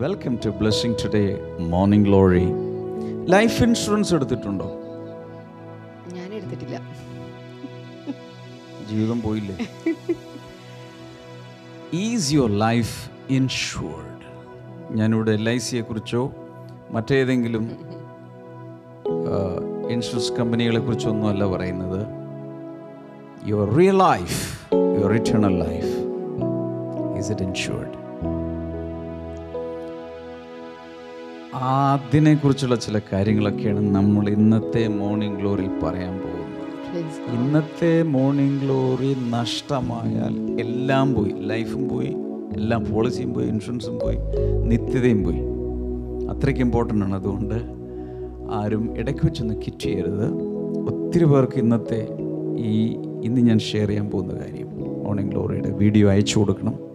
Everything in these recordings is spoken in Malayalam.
Welcome to blessing today morning glory life insurance എടുത്തിട്ടുണ്ടോ? ഞാൻ എടുത്തിട്ടില്ല. ജീവിതം പോയില്ലേ? ഈസ് യുവർ ലൈഫ് ഇൻഷുർഡ് ഞാനിവിടെ എൽ ഐ സിയെ കുറിച്ചോ മറ്റേതെങ്കിലും ഇൻഷുറൻസ് കമ്പനികളെ കുറിച്ചൊന്നും അല്ല പറയുന്നത്. Your real life your eternal life is it insured അതിനെക്കുറിച്ചുള്ള ചില കാര്യങ്ങളൊക്കെയാണ് നമ്മൾ ഇന്നത്തെ മോർണിംഗ് ഗ്ലോറിൽ പറയാൻ പോകുന്നത്. ഇന്നത്തെ മോർണിംഗ് ഗ്ലോറി നഷ്ടമായാൽ എല്ലാം പോയി. ലൈഫും പോയി എല്ലാം പോളിസിയും പോയി ഇൻഷുറൻസും പോയി നിത്യതയും പോയി. അത്രയ്ക്ക് ഇമ്പോർട്ടന്റ് ആണ്. അതുകൊണ്ട് ആരും ഇടയ്ക്ക് വെച്ചൊന്ന് കിറ്റ് ചെയ്യരുത്. ഒത്തിരി പേർക്ക് ഇന്നത്തെ ഈ ഇന്ന് ഞാൻ ഷെയർ ചെയ്യാൻ പോകുന്ന കാര്യം മോർണിംഗ് ഗ്ലോറിയുടെ വീഡിയോ അയച്ചു കൊടുക്കണം.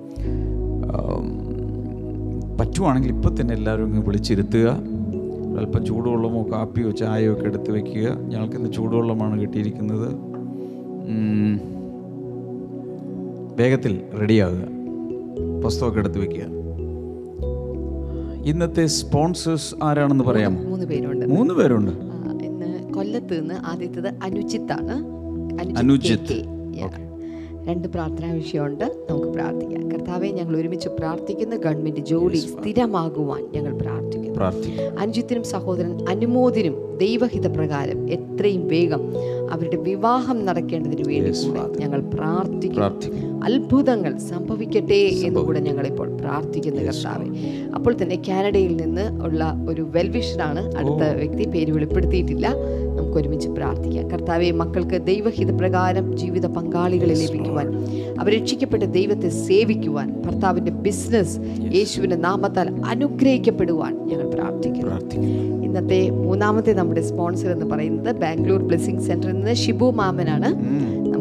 പറ്റുവാണെങ്കിൽ ഇപ്പം തന്നെ എല്ലാവരും ഇങ്ങ് വിളിച്ചിരുത്തുക. അല്പം ചൂടുവെള്ളമോ കാപ്പിയോ ചായയോ ഒക്കെ എടുത്ത് വെക്കുക. ഞങ്ങൾക്ക് ഇന്ന് ചൂടുവെള്ളമാണ് കിട്ടിയിരിക്കുന്നത്. വേഗത്തിൽ റെഡിയാകുക പുസ്തകമൊക്കെ എടുത്ത് വെക്കുക. ഇന്നത്തെ സ്പോൺസേഴ്സ് ആരാണെന്ന് പറയാമോ? മൂന്ന് പേരുണ്ട്. മൂന്ന് പേരുണ്ട്. ഇന്ന് കൊല്ലത്ത് നിന്ന് ആദ്യത്തേത് അനുജിത്താണ്. അനുജിത്ത്. കെ. രണ്ട് പ്രാർത്ഥനാ വിഷയമുണ്ട്. നമുക്ക് പ്രാർത്ഥിക്കാം. കർത്താവെ ഞങ്ങൾ ഒരുമിച്ച് പ്രാർത്ഥിക്കുന്ന. ഗവൺമെന്റ് ജോലി സ്ഥിരമാകുവാൻ ഞങ്ങൾ പ്രാർത്ഥിക്കുന്നു. പ്രാർത്ഥിക്കും അനുജിത്തിനും സഹോദരൻ അനുമോദിനും ദൈവഹിത പ്രകാരം എത്രയും വേഗം അവരുടെ വിവാഹം നടക്കേണ്ടതിന് വേണ്ടി ഞങ്ങൾ പ്രാർത്ഥിക്കുന്നു. പ്രാർത്ഥിക്കും അത്ഭുതങ്ങൾ സംഭവിക്കട്ടെ എന്ന് കൂടെ ഞങ്ങൾ ഇപ്പോൾ പ്രാർത്ഥിക്കുന്ന കർത്താവെ. അപ്പോൾ തന്നെ കാനഡയിൽ നിന്ന് ഉള്ള ഒരു വെൽവിഷറാണ് അടുത്ത വ്യക്തി. പേര് വെളിപ്പെടുത്തിയിട്ടില്ല. നമുക്ക് ഒരുമിച്ച് പ്രാർത്ഥിക്കാം. കർത്താവെ മക്കൾക്ക് ദൈവഹിത പ്രകാരം ജീവിത പങ്കാളികളെ ലഭിക്കുവാൻ അവർ രക്ഷിക്കപ്പെട്ട ദൈവത്തെ സേവിക്കുവാൻ ഭർത്താവിന്റെ ബിസിനസ് യേശുവിന്റെ നാമത്താൽ അനുഗ്രഹിക്കപ്പെടുവാൻ ഞങ്ങൾ പ്രാർത്ഥിക്കുന്നു. പ്രാർത്ഥിക്കുന്നു. ഇന്നത്തെ മൂന്നാമത്തെ നമ്മുടെ സ്പോൺസർ എന്ന് പറയുന്നത് ബാംഗ്ലൂർ ബ്ലെസ്സിംഗ് സെന്ററിൽ നിന്ന് ഷിബു മാമനാണ്.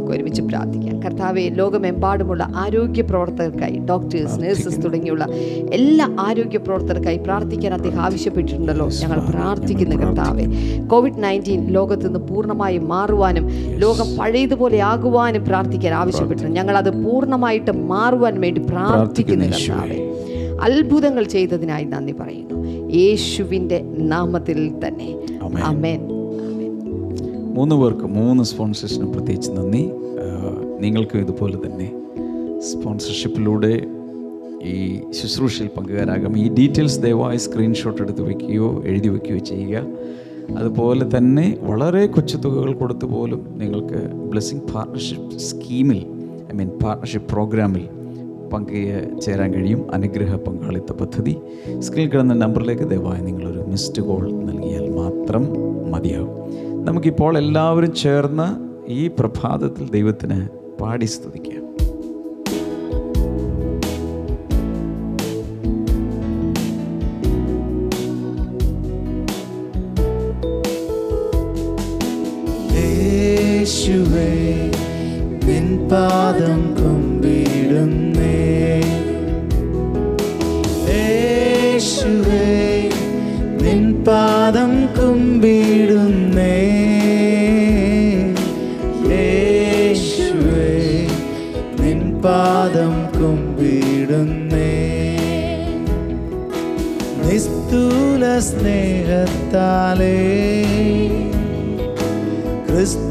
നമുക്ക് ഒരുമിച്ച് പ്രാർത്ഥിക്കാം. കർത്താവെ ലോകമെമ്പാടുമുള്ള ആരോഗ്യ പ്രവർത്തകർക്കായി ഡോക്ടേഴ്സ് നഴ്സസ് തുടങ്ങിയുള്ള എല്ലാ ആരോഗ്യ പ്രവർത്തകർക്കായി പ്രാർത്ഥിക്കാൻ അദ്ദേഹം ആവശ്യപ്പെട്ടിട്ടുണ്ടല്ലോ. ഞങ്ങൾ പ്രാർത്ഥിക്കുന്നു കർത്താവെ. കോവിഡ് നയന്റീൻ ലോകത്ത് നിന്ന് പൂർണമായി മാറുവാനും ലോകം പഴയതുപോലെ ആകുവാനും പ്രാർത്ഥിക്കാൻ ആവശ്യപ്പെട്ടിട്ടുണ്ട്. ഞങ്ങൾ അത് പൂർണമായിട്ട് മാറുവാൻ വേണ്ടി പ്രാർത്ഥിക്കുന്നു കർത്താവെ. അത്ഭുതങ്ങൾ ചെയ്തതിനായി നന്ദി പറയുന്നു. യേശുവിന്റെ നാമത്തിൽ തന്നെ. അമേൻ മൂന്ന് പേർക്ക് മൂന്ന് സ്പോൺസേഴ്സിനും പ്രത്യേകിച്ച് നന്ദി. നിങ്ങൾക്കും ഇതുപോലെ തന്നെ സ്പോൺസർഷിപ്പിലൂടെ ഈ ശുശ്രൂഷയിൽ പങ്കുകാരാകാം. ഈ ഡീറ്റെയിൽസ് ദയവായി സ്ക്രീൻഷോട്ട് എടുത്ത് വയ്ക്കുകയോ എഴുതി വയ്ക്കുകയോ ചെയ്യുക. അതുപോലെ തന്നെ വളരെ കൊച്ചു തുകകൾ കൊടുത്തു പോലും നിങ്ങൾക്ക് ബ്ലെസ്സിങ് പാർട്ണർഷിപ്പ് സ്കീമിൽ ഐ മീൻ പാർട്ണർഷിപ്പ് പ്രോഗ്രാമിൽ പങ്ക് ചേരാൻ കഴിയും. അനുഗ്രഹ പങ്കാളിത്ത പദ്ധതി. സ്ക്രീനിൽ കിടന്ന നമ്പറിലേക്ക് ദയവായി നിങ്ങളൊരു മിസ്ഡ് കോൾ നൽകിയാൽ മാത്രം മതിയാകും. നമുക്കിപ്പോൾ എല്ലാവരും ചേർന്ന് ഈ പ്രഭാതത്തിൽ ദൈവത്തിന് പാടി സ്തുതിക്കാം.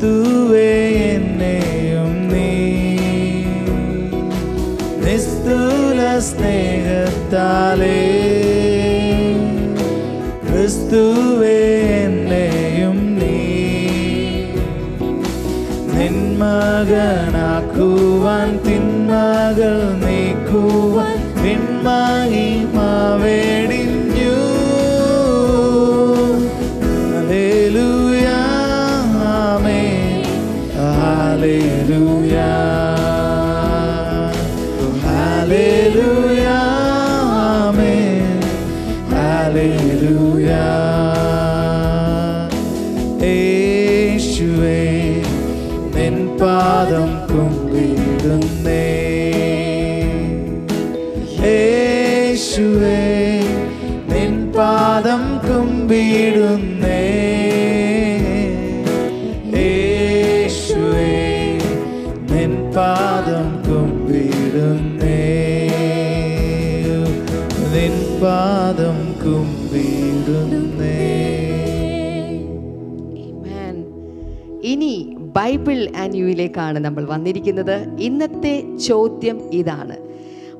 ക്രിസ്തുവേ എന്നെയും നീ നിസ്തുല സ്നേഹത്താലേ ക്രിസ്തുവേ എന്നെയും നീ നിന്മകനാക്കുവാൻ തിന്മകൾ നീക്കുവാൻ പിന്മാങ്ങി ഹല്ലേലൂയ Hallelujah. ഇനി ബൈബിൾ ആൻഡ് നമ്മൾ വന്നിരിക്കുന്നത്. ഇന്നത്തെ ചോദ്യം ഇതാണ്.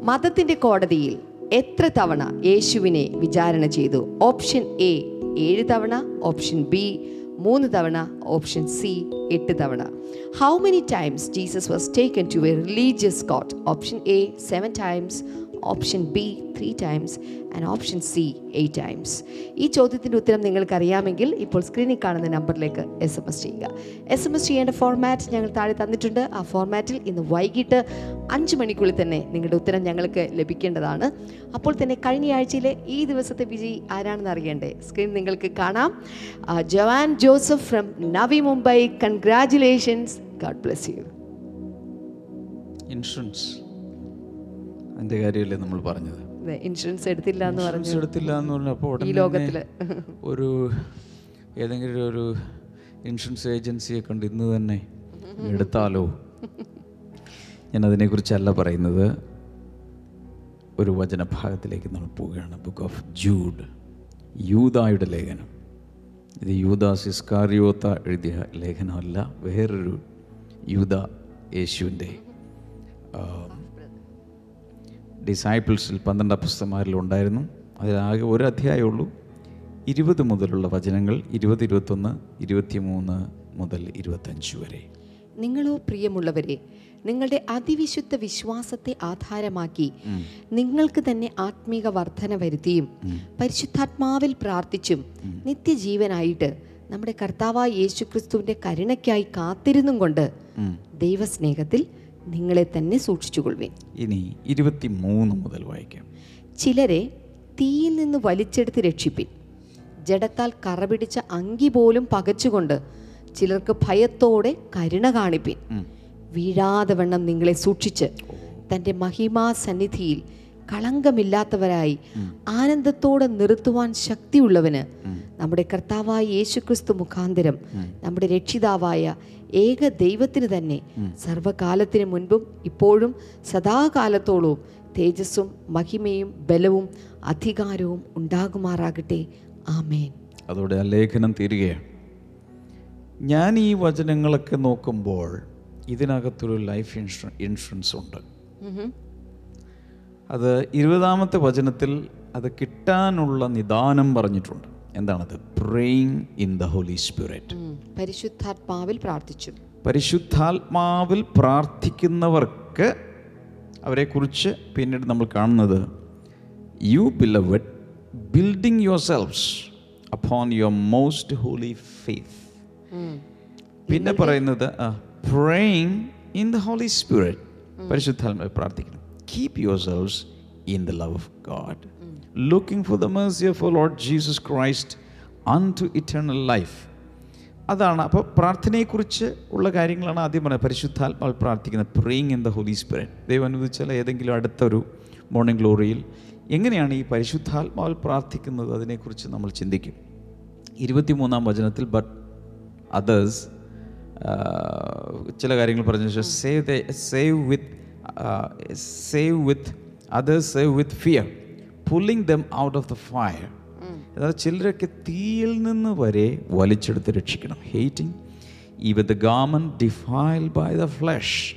മതത്തിന്റെ കോടതിയിൽ എത്ര തവണ യേശുവിനെ വിചാരണ ചെയ്തു? ഓപ്ഷൻ എ ഏഴ് തവണ ഓപ്ഷൻ ബി മൂന്ന് തവണ ഓപ്ഷൻ സി എട്ട് തവണ. How many times Jesus was taken to a religious court option A seven times option B three times and option C eight times ഈ ചോദ്യത്തിന്റെ ഉത്തരം നിങ്ങൾക്ക് അറിയാമെങ്കിൽ ഇപ്പോൾ സ്ക്രീനിൽ കാണുന്ന നമ്പറിലേക്ക് എസ് എം എസ് ചെയ്യുക. എസ് എം എസ് ചെയ്യേണ്ട ഫോർമാറ്റ് ഞങ്ങൾ താഴെ തന്നിട്ടുണ്ട്. ആ ഫോർമാറ്റിൽ ഇന്ന് വൈകിട്ട് അഞ്ച് മണിക്കുള്ളിൽ തന്നെ നിങ്ങളുടെ ഉത്തരം ഞങ്ങൾക്ക് ലഭിക്കേണ്ടതാണ്. അപ്പോൾ തന്നെ കഴിഞ്ഞയാഴ്ചയിലെ ഈ ദിവസത്തെ വിജയി ആരാണെന്ന് അറിയണ്ടേ? സ്ക്രീൻ നിങ്ങൾക്ക് കാണാം. Jawan Joseph from Navi Mumbai. Congratulations God bless you insurance അതിന്റെ കാര്യമല്ലേ നമ്മൾ പറഞ്ഞത്? ഇൻഷുറൻസ് എടുത്തില്ല എന്ന് പറഞ്ഞു എടുത്തില്ല എന്ന് പറഞ്ഞപ്പോൾ ഈ ഉടനെ ലോകത്തിൽ. ഒരു ഏതെങ്കിലും ഒരു ഇൻഷുറൻസ് ഏജൻസിയെ കണ്ട് ഇന്ന് തന്നെ എടുത്താലോ? ഞാൻ അതിനെക്കുറിച്ചല്ല പറയുന്നത്. ഒരു വചനഭാഗത്തിലേക്ക് നമ്മൾ പോവുകയാണ്. ബുക്ക് ഓഫ് ജൂഡ് യൂതായുടെ ലേഖനം. ഇത് യൂദാസ് ഇസ്കാരിയോത്ത എഴുതിയ ലേഖനമല്ല വേറൊരു യൂത യേശുവിന്റെ ഡിസൈപ്പിൾസിൽ പന്ത്രണ്ട് പുസ്തകന്മാരിൽ ഉണ്ടായിരുന്നു. അതിലാകെ ഒരു അധ്യായമേ ഉള്ളൂ. ഇരുപത് മുതലുള്ള വചനങ്ങൾ ഇരുപത് ഇരുപത്തൊന്ന് ഇരുപത്തിമൂന്ന് മുതൽ ഇരുപത്തഞ്ച് വരെ. നിങ്ങളോ പ്രിയമുള്ളവരെ നിങ്ങളുടെ അതിവിശുദ്ധ വിശ്വാസത്തെ ആധാരമാക്കി നിങ്ങൾക്ക് തന്നെ ആത്മീക വർധന വരുത്തിയും പരിശുദ്ധാത്മാവിൽ പ്രാർത്ഥിച്ചും നിത്യജീവനായിട്ട് നമ്മുടെ കർത്താവായ യേശുക്രിസ്തുവിന്റെ കരുണയ്ക്കായി കാത്തിരുന്നും കൊണ്ട് ദൈവസ്നേഹത്തിൽ നിങ്ങളെ തന്നെ സൂക്ഷിച്ചുകൊള്ളുവേൻ. ഇനി ഇരുപത്തി മൂന്ന് മുതൽ വായിക്കാം. ചിലരെ തീയിൽ നിന്ന് വലിച്ചെടുത്ത് രക്ഷിപ്പിൻ. ജഡത്താൽ കറപിടിച്ച അങ്കി പോലും പകച്ചുകൊണ്ട് ചിലർക്ക് ഭയത്തോടെ കരുണ കാണിപ്പിൻ. വീഴാതെ വണ്ണം നിങ്ങളെ സൂക്ഷിച്ച് തന്റെ മഹിമാ സന്നിധിയിൽ കളങ്കമില്ലാത്തവരായി ആനന്ദത്തോടെ നിർത്തുവാൻ ശക്തിയുള്ളവന് നമ്മുടെ കർത്താവായ യേശുക്രിസ്തു മുഖാന്തരം നമ്മുടെ രക്ഷിതാവായ ഏക ദൈവത്തിന് തന്നെ സർവകാലത്തിന് മുൻപും ഇപ്പോഴും സദാകാലത്തോളവും തേജസ്സും മഹിമയും ബലവും അധികാരവും ഉണ്ടാകുമാറാകട്ടെ. ആമേൻ. അതോടെ ആ ലേഖനം തീരുകയാണ്. ഞാൻ ഈ വചനങ്ങളൊക്കെ നോക്കുമ്പോൾ ഇതിനകത്തൊരു ലൈഫ് ഇൻഷുറ ഇൻഷുറൻസ് ഉണ്ട്. അത് ഇരുപതാമത്തെ വചനത്തിൽ അത് കിട്ടാനുള്ള നിദാനം പറഞ്ഞിട്ടുണ്ട്. എന്താണത്? Praying in the Holy Spirit പരിശുദ്ധാത്മാവിൽ പ്രാർത്ഥിച്ചു. പരിശുദ്ധാത്മാവിൽ പ്രാർത്ഥിക്കുന്നവർക്ക് അവരെക്കുറിച്ച് പിന്നീട് നമ്മൾ കാണുന്നത് you beloved building yourselves upon your most holy faith പിന്നെ പറയുന്നത് praying in the Holy Spirit പരിശുദ്ധാത്മാവിൽ പ്രാർത്ഥിക്കണം keep yourselves in the love of God looking for the mercy of Lord Jesus Christ unto eternal life അതാണ്. അപ്പോൾ പ്രാർത്ഥനയെക്കുറിച്ച് ഉള്ള കാര്യങ്ങളാണ് ആദ്യം പറയുന്നത് പരിശുദ്ധാത്മാവ് പ്രാർത്ഥിക്കുന്നത് praying in the Holy Spirit ദൈവം അനുവദിച്ചാൽ ഏതെങ്കിലും അടുത്തൊരു മോർണിംഗ് ഗ്ലോറിയിൽ എങ്ങനെയാണ് ഈ പരിശുദ്ധാത്മാവിൽ പ്രാർത്ഥിക്കുന്നത് അതിനെക്കുറിച്ച് നമ്മൾ ചിന്തിക്കും. ഇരുപത്തിമൂന്നാം വചനത്തിൽ ബട്ട് അതേഴ്സ് ചില കാര്യങ്ങൾ പറഞ്ഞ ശേഷം save the save with save with others save with fear pulling them out of the fire അതായത് ചിലരൊക്കെ തീയിൽ നിന്ന് വരെ വലിച്ചെടുത്ത് രക്ഷിക്കണം. ഹെയ്റ്റിംഗ് ഈ with garment defiled by the flesh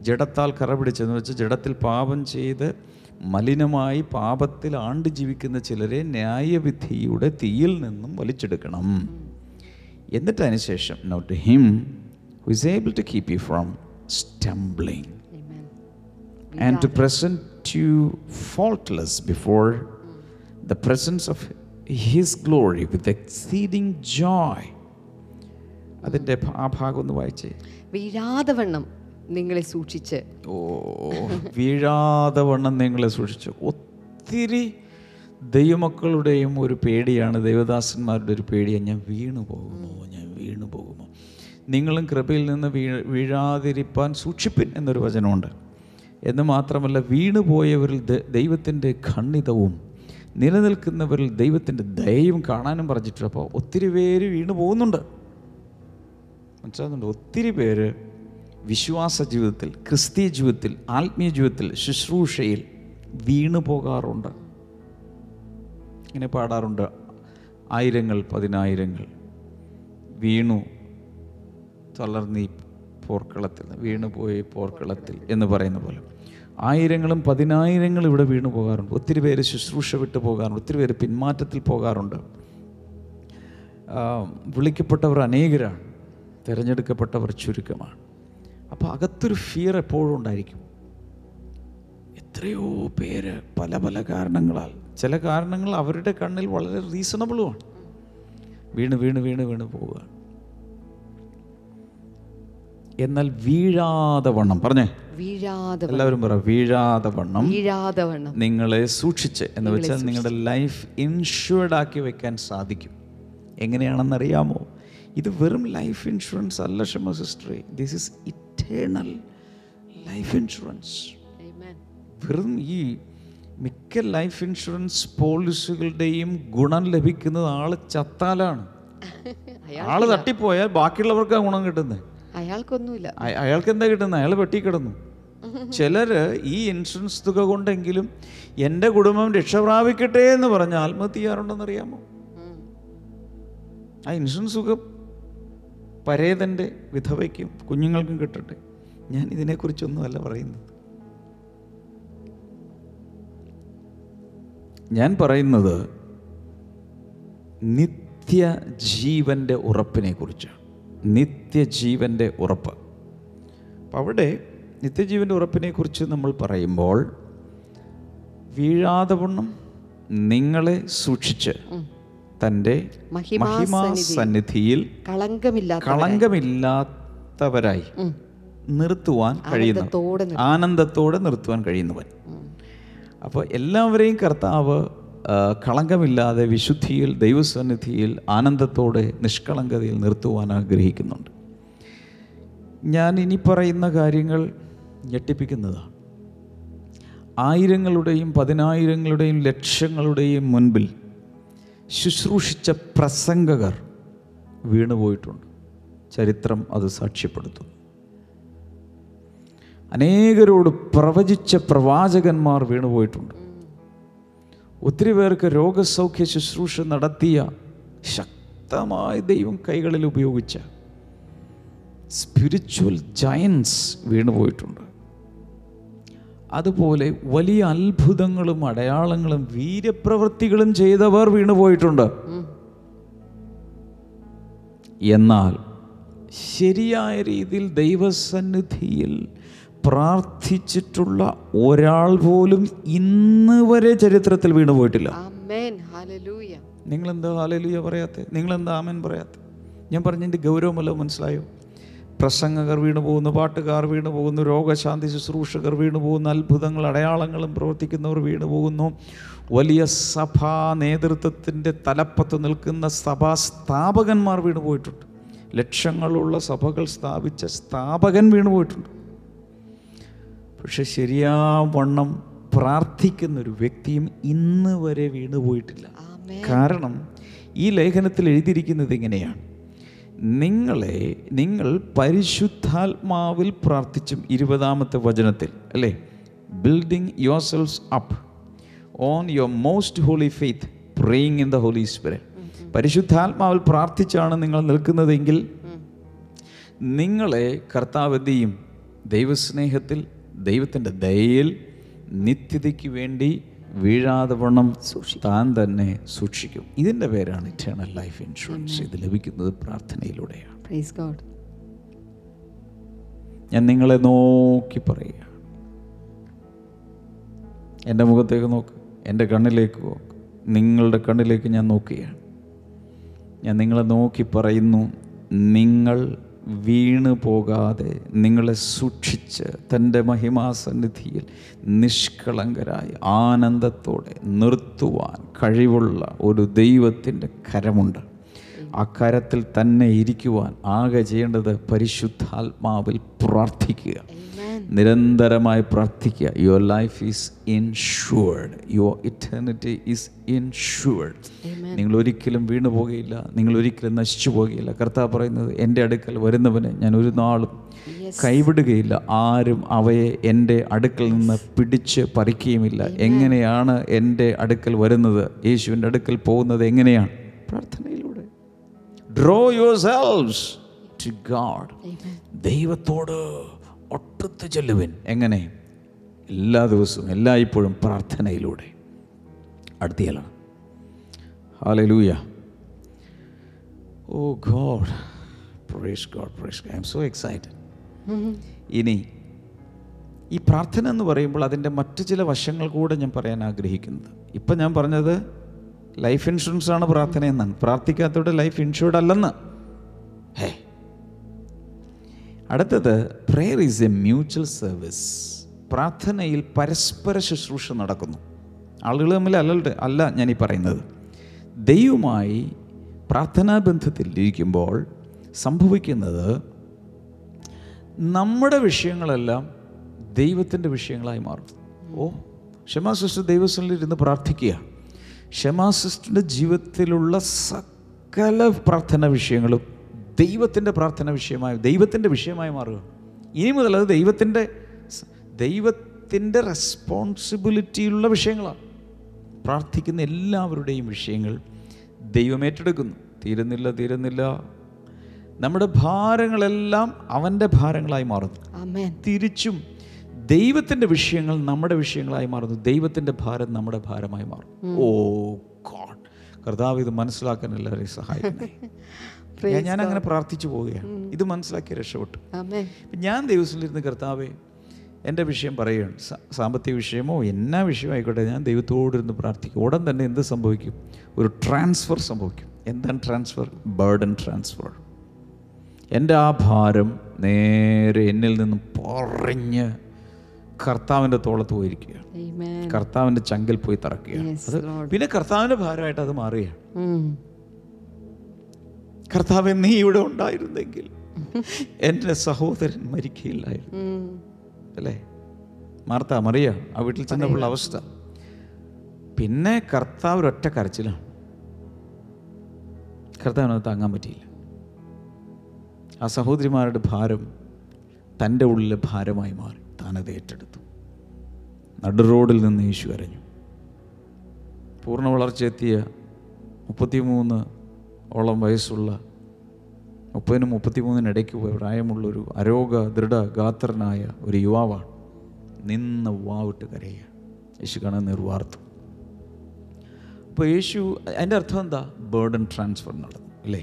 ജഡത്താൽ കറ പിടിച്ചെന്ന് വെച്ചാൽ ജഡത്തിൽ പാപം ചെയ്ത് മലിനമായി പാപത്തിൽ ആണ്ട് ജീവിക്കുന്ന ചിലരെ ന്യായവിധിയുടെ തീയിൽ നിന്നും വലിച്ചെടുക്കണം. എന്നിട്ട് അതിനുശേഷം not him who is able to keep you from stumbling and to to present you faultless before the presence of His glory with exceeding joy. അതിന്റെ ആ ഭാഗം ഒന്ന് വായിച്ചേ. വീഴാതെ വണ്ണം നിങ്ങളെ സൂക്ഷിച്ച്. ഓ വീഴാതെ വണ്ണം നിങ്ങളെ സൂക്ഷിച്ചു. ഒത്തിരി ദൈവമക്കളുടെയും ഒരു പേടിയാണ് ദൈവദാസന്മാരുടെ ഒരു പേടിയാണ് ഞാൻ വീണു പോകുമോ? ഞാൻ വീണു പോകുമോ? നിങ്ങളും കൃപയിൽ നിന്ന് വീഴാതിരിപ്പാൻ സൂക്ഷിപ്പിൻ എന്നൊരു വചനമുണ്ട്. എന്ന് മാത്രമല്ല വീണുപോയവരിൽ പോയവരിൽ ദൈവത്തിന്റെ ഖണ്ഡിതവും നിലനിൽക്കുന്നവരിൽ ദൈവത്തിന്റെ ദയയും കാണാനും പറഞ്ഞിട്ടുണ്ട്. അപ്പോൾ ഒത്തിരി പേര് വീണു പോകുന്നുണ്ട് മനസ്സിലാകുന്നുണ്ട് ഒത്തിരി പേര് വിശ്വാസ ജീവിതത്തിൽ ക്രിസ്തീയ ജീവിതത്തിൽ ആത്മീയ ജീവിതത്തിൽ ശുശ്രൂഷയിൽ വീണു പോകാറുണ്ട് ഇങ്ങനെ പാടാറുണ്ട്. ആയിരങ്ങൾ പതിനായിരങ്ങൾ വീണു തളർന്നീ പോർക്കളത്തിൽ വീണുപോയി പോർക്കളത്തിൽ എന്ന് പറയുന്ന പോലെ. ആയിരങ്ങളും പതിനായിരങ്ങളും ഇവിടെ വീണു പോകാറുണ്ട്. ഒത്തിരി പേര് ശുശ്രൂഷ വിട്ടു പോകാറുണ്ട്. ഒത്തിരി പേര് പിന്മാറ്റത്തിൽ പോകാറുണ്ട്. വിളിക്കപ്പെട്ടവർ അനേകരാണ്. തിരഞ്ഞെടുക്കപ്പെട്ടവർ ചുരുക്കമാണ്. അപ്പോൾ അകത്തൊരു ഫിയർ എപ്പോഴും ഉണ്ടായിരിക്കും. എത്രയോ പേര് പല പല കാരണങ്ങളാൽ. ചില കാരണങ്ങൾ അവരുടെ കണ്ണിൽ വളരെ റീസണബിളുമാണ് വീണ് വീണ് വീണ് വീണ് പോവുക എന്നാൽ വീഴാതെ വണ്ണം. പറഞ്ഞേ. വീഴാതെ. എല്ലാവരും പറ വീഴാതെ വണ്ണം. വീഴാതെ വണ്ണം. നിങ്ങളെ സൂക്ഷിച്ച് എന്ന് വെച്ചാൽ നിങ്ങളുടെ ലൈഫ് ഇൻഷുർഡ് ആക്കി വെക്കാൻ സാധിക്കും. എങ്ങനെയാണെന്നറിയാമോ ഇത് വെറും ലൈഫ് ഇൻഷുറൻസ് അല്ല ക്ഷമ sister this is eternal life insurance Amen. വെറും ഈ മിക്ക ലൈഫ് ഇൻഷുറൻസ് പോളിസികളുടെയും ഗുണം ലഭിക്കുന്നത് ആൾ ചത്താലാണ്. ആൾ തട്ടിപ്പോയാൽ ബാക്കിയുള്ളവർക്കാണ് ഗുണം കിട്ടുന്നത്. അയാൾക്കൊന്നുമില്ല. അയ- അയാൾക്ക് എന്താ കിട്ടുന്നത് അയാൾ വെട്ടി കിടന്നു ചിലര് ഈ ഇൻഷുറൻസ് തുക കൊണ്ടെങ്കിലും എന്റെ കുടുംബം രക്ഷപ്രാപിക്കട്ടെ എന്ന് പറഞ്ഞ് ആത്മഹത്യ അറിയാമോ ആ ഇൻഷുറൻസ് തുക പരേതന്റെ വിധവയ്ക്കും കുഞ്ഞുങ്ങൾക്കും കിട്ടട്ടെ. ഞാൻ ഇതിനെക്കുറിച്ചൊന്നുമല്ല പറയുന്നത്. ഞാൻ പറയുന്നത് നിത്യജീവന്റെ ഉറപ്പിനെ കുറിച്ചാണ് നിത്യജീവന്റെ ഉറപ്പ്. അപ്പം അവിടെ നിത്യജീവന്റെ ഉറപ്പിനെക്കുറിച്ച് നമ്മൾ പറയുമ്പോൾ വീഴാതെ വണ്ണം നിങ്ങളെ സൂക്ഷിച്ച് തന്റെ സന്നിധിയിൽ കളങ്കമില്ലാത്തവരായി. നിർത്തുവാൻ കഴിയുന്നു ആനന്ദത്തോടെ നിർ- നിർത്തുവാൻ കഴിയുന്നവൻ. അപ്പോൾ എല്ലാവരെയും കർത്താവ് കളങ്കമില്ലാതെ വിശുദ്ധിയിൽ ദൈവസന്നിധിയിൽ ആനന്ദത്തോടെ നിഷ്കളങ്കതയിൽ നിർത്തുവാൻ ആഗ്രഹിക്കുന്നുണ്ട്. ഞാൻ ഇനി പറയുന്ന കാര്യങ്ങൾ ഞെട്ടിപ്പിക്കുന്നതാണ്. ആയിരങ്ങളുടെയും പതിനായിരങ്ങളുടെയും ലക്ഷങ്ങളുടെയും മുൻപിൽ ശുശ്രൂഷിച്ച പ്രസംഗകർ വീണുപോയിട്ടുണ്ട്. ചരിത്രം അത് സാക്ഷ്യപ്പെടുത്തുന്നു. അനേകരോട് പ്രവചിച്ച പ്രവാചകന്മാർ വീണുപോയിട്ടുണ്ട്. ഒത്തിരി പേർക്ക് രോഗസൗഖ്യ ശുശ്രൂഷ നടത്തിയ ശക്തമായ ദൈവം കൈകളിൽ ഉപയോഗിച്ച സ്പിരിച്വൽ ജയൻസ് വീണുപോയിട്ടുണ്ട്. അതുപോലെ വലിയ അത്ഭുതങ്ങളും അടയാളങ്ങളും വീര്യപ്രവൃത്തികളും ചെയ്തവർ വീണുപോയിട്ടുണ്ട്. എന്നാൽ ശരിയായ രീതിയിൽ ദൈവസന്നിധിയിൽ പ്രാർത്ഥിച്ചിട്ടുള്ള ഒരാൾ പോലും ഇന്ന് വരെ ചരിത്രത്തിൽ വീണുപോയിട്ടില്ല ആമേൻ. എന്താ നിങ്ങളെന്താ ഹാലലൂയ പറയാത്തെ? നിങ്ങളെന്താ ആമൻ പറയാത്തെ? ഞാൻ പറഞ്ഞതിന്റെ ഗൗരവമല്ല മനസ്സിലായോ? പ്രസംഗകർ വീണു പോകുന്നു പാട്ടുകാർ വീണു പോകുന്നു രോഗശാന്തി ശുശ്രൂഷകർ വീണു പോകുന്നു അത്ഭുതങ്ങൾ അടയാളങ്ങളും പ്രവർത്തിക്കുന്നവർ വീണു പോകുന്നു. വലിയ സഭാ നേതൃത്വത്തിന്റെ തലപ്പത്ത് നിൽക്കുന്ന സഭാ സ്ഥാപകന്മാർ വീണു പോയിട്ടുണ്ട്. ലക്ഷങ്ങളുള്ള സഭകൾ സ്ഥാപിച്ച സ്ഥാപകൻ വീണു പോയിട്ടുണ്ട്. പക്ഷെ ശരിയാവണ്ണം പ്രാർത്ഥിക്കുന്ന ഒരു വ്യക്തിയും ഇന്ന് വരെ വീണുപോയിട്ടില്ല കാരണം ഈ ലേഖനത്തിൽ എഴുതിയിരിക്കുന്നത് ഇങ്ങനെയാണ്. നിങ്ങളെ നിങ്ങൾ പരിശുദ്ധാത്മാവിൽ പ്രാർത്ഥിച്ചും ഇരുപതാമത്തെ വചനത്തിൽ അല്ലേ? Building yourselves up on your most holy faith praying in the Holy Spirit പരിശുദ്ധാത്മാവിൽ പ്രാർത്ഥിച്ചാണ് നിങ്ങൾ നിൽക്കുന്നതെങ്കിൽ നിങ്ങളെ കർത്താവ് എന്ത് ചെയ്യും? ദൈവസ്നേഹത്തിൽ ദൈവത്തിന്റെ ദയയിൽ നിത്യതയ്ക്ക് വേണ്ടി വീഴാതെ വണ്ണം താൻ തന്നെ സൂക്ഷിക്കും. ഇതിന്റെ പേരാണ് ഇറ്റേണൽ ലൈഫ് ഇൻഷുറൻസ് ഇത് ലഭിക്കുന്നത് പ്രാർത്ഥനയിലൂടെയാണ്. ഞാൻ നിങ്ങളെ നോക്കി പറയുക. എന്റെ മുഖത്തേക്ക് നോക്ക്. എന്റെ കണ്ണിലേക്ക് നോക്ക്. നിങ്ങളുടെ കണ്ണിലേക്ക് ഞാൻ നോക്കുകയാണ്. ഞാൻ നിങ്ങളെ നോക്കി പറയുന്നു. നിങ്ങൾ വീണു പോകാതെ നിങ്ങളെ സൂക്ഷിച്ച് തന്റെ മഹിമാസന്നിധിയിൽ നിഷ്കളങ്കരായി ആനന്ദത്തോടെ നിർത്തുവാൻ കഴിവുള്ള ഒരു ദൈവത്തിന്റെ കരമുണ്ട്. ആ കരത്തിൽ തന്നെ ഇരിക്കുവാൻ ആകെ ചെയ്യേണ്ടത് പരിശുദ്ധാത്മാവിൽ പ്രാർത്ഥിക്കുക. നിരന്തരമായി പ്രാർത്ഥിക്കുക. Your life is insured your eternity is insured നിങ്ങൾ ഒരിക്കലും വീണു പോകുകയില്ല. നിങ്ങൾ ഒരിക്കലും നശിച്ചു പോകുകയില്ല. കർത്താവ് പറയുന്നത് എന്റെ അടുക്കൽ വരുന്നവനെ ഞാൻ ഒരു നാളും കൈവിടുകയില്ല. ആരും അവയെ എന്റെ അടുക്കൽ നിന്ന് പിടിച്ച് പറിക്കുകയുമില്ല. എങ്ങനെയാണ് എന്റെ അടുക്കൽ വരുന്നത്? യേശുവിന്റെ അടുക്കൽ പോകുന്നത് എങ്ങനെയാണ്? പ്രാർത്ഥനയിലൂടെ draw yourselves to God ദൈവത്തോട് ഒട്ടത്ത് ചെല്ലുവിൻ. എങ്ങനെ? എല്ലാ ദിവസവും എല്ലായ്പ്പോഴും പ്രാർത്ഥനയിലൂടെ. അടുത്തയാളാണ്. Hallelujah oh God praise God praise I'm so excited ഇനി ഈ പ്രാർത്ഥന എന്ന് പറയുമ്പോൾ അതിന്റെ മറ്റു ചില വശങ്ങൾ കൂടെ ഞാൻ പറയാൻ ആഗ്രഹിക്കുന്നത്. ഇപ്പം ഞാൻ പറഞ്ഞത് ലൈഫ് ഇൻഷുറൻസ് ആണ് പ്രാർത്ഥന എന്നാണ്. പ്രാർത്ഥിക്കാത്തവിടെ ലൈഫ് ഇൻഷുർഡ് അല്ലെന്ന്. ഹേ. അടുത്തത് prayer is a mutual service പ്രാർത്ഥനയിൽ പരസ്പര ശുശ്രൂഷ നടക്കുന്നു. ആളുകൾ തമ്മിൽ അല്ല അല്ല ഞാനീ പറയുന്നത്. ദൈവമായി പ്രാർത്ഥനാ ബന്ധത്തിലിരിക്കുമ്പോൾ സംഭവിക്കുന്നത് നമ്മുടെ വിഷയങ്ങളെല്ലാം ദൈവത്തിന്റെ വിഷയങ്ങളായി മാറും. ഓ ക്ഷമാ സിസ്റ്റർ ദൈവസ്ഥലിൽ ഇരുന്ന് പ്രാർത്ഥിക്കുക. ക്ഷമാ സിസ്റ്ററിന്റെ ജീവിതത്തിലുള്ള സകല പ്രാർത്ഥന വിഷയങ്ങളും ദൈവത്തിന്റെ പ്രാർത്ഥന വിഷയമായി ദൈവത്തിന്റെ വിഷയമായി മാറുക. ഇനി മുതൽ അത് ദൈവത്തിന്റെ ദൈവത്തിന്റെ റെസ്പോൺസിബിലിറ്റിയുള്ള വിഷയങ്ങളാണ്. പ്രാർത്ഥിക്കുന്ന എല്ലാവരുടെയും വിഷയങ്ങൾ ദൈവം ഏറ്റെടുക്കുന്നു. തീരുന്നില്ല തീരുന്നില്ല. നമ്മുടെ ഭാരങ്ങളെല്ലാം അവന്റെ ഭാരങ്ങളായി മാറുന്നു. തിരിച്ചും ദൈവത്തിന്റെ വിഷയങ്ങൾ നമ്മുടെ വിഷയങ്ങളായി മാറുന്നു. ദൈവത്തിന്റെ ഭാരം നമ്മുടെ ഭാരമായി മാറും. Oh God. കർത്താവ് ഇത് മനസ്സിലാക്കാൻ എല്ലാവരെയും സഹായിക്കണേ ഞാൻ- അങ്ങനെ പ്രാർത്ഥിച്ചു പോവുകയാണ്. ഇത് മനസ്സിലാക്കി രക്ഷപ്പെട്ടു. ഞാൻ ദൈവത്തിലിരുന്ന് കർത്താവെ എന്റെ വിഷയം പറയുകയാണ്. സാമ്പത്തിക വിഷയമോ എന്നാ വിഷയമോ ആയിക്കോട്ടെ ഞാൻ ദൈവത്തോടിരുന്ന് പ്രാർത്ഥിക്കും. ഉടൻ തന്നെ എന്ത് സംഭവിക്കും? ഒരു ട്രാൻസ്ഫർ സംഭവിക്കും. എന്താണ് ട്രാൻസ്ഫർ? Burden transfer. എന്റെ ആ ഭാരം നേരെ എന്നിൽ നിന്ന് പറഞ്ഞ് കർത്താവിന്റെ തോളത്ത് പോയിരിക്കുകയാണ്. ആമേൻ കർത്താവിന്റെ ചങ്കിൽ പോയി തറക്കുകയാണ്. അത് പിന്നെ കർത്താവിന്റെ ഭാരമായിട്ട് അത് മാറുകയാണ്. കർത്താവ് നീ ഇവിടെ ഉണ്ടായിരുന്നെങ്കിൽ എന്റെ സഹോദരൻ മരിക്കുകയില്ലായിരുന്നു. അല്ലേ? മാർത്ത മറിയ ആ വീട്ടിൽ ചെന്നപ്പോൾ അവസ്ഥ. പിന്നെ കർത്താവ് ഒരൊറ്റ കരച്ചിലാണ്. കർത്താവിനത് താങ്ങാൻ പറ്റിയില്ല. ആ സഹോദരിമാരുടെ ഭാരം തന്റെ ഉള്ളിലെ ഭാരമായി മാറി. താനത് ഏറ്റെടുത്തു. നടു റോഡിൽ നിന്ന് യേശു അരഞ്ഞു പൂർണ വളർച്ചയെത്തിയ മുപ്പത്തിമൂന്ന് ഓളം വയസ്സുള്ള മുപ്പതിനും മുപ്പത്തിമൂന്നിനിടയ്ക്ക് പ്രായമുള്ളൊരു അരോഗ ദൃഢ ഗാത്രനായ ഒരു യുവാവാണ് നിന്ന് വാവിട്ട് കരയുക. യേശു കാണാൻ നിർവാർത്തു അപ്പോൾ യേശു അതിന്റെ അർത്ഥം എന്താ? ബേർഡൻ ട്രാൻസ്ഫർ നടന്നു അല്ലേ?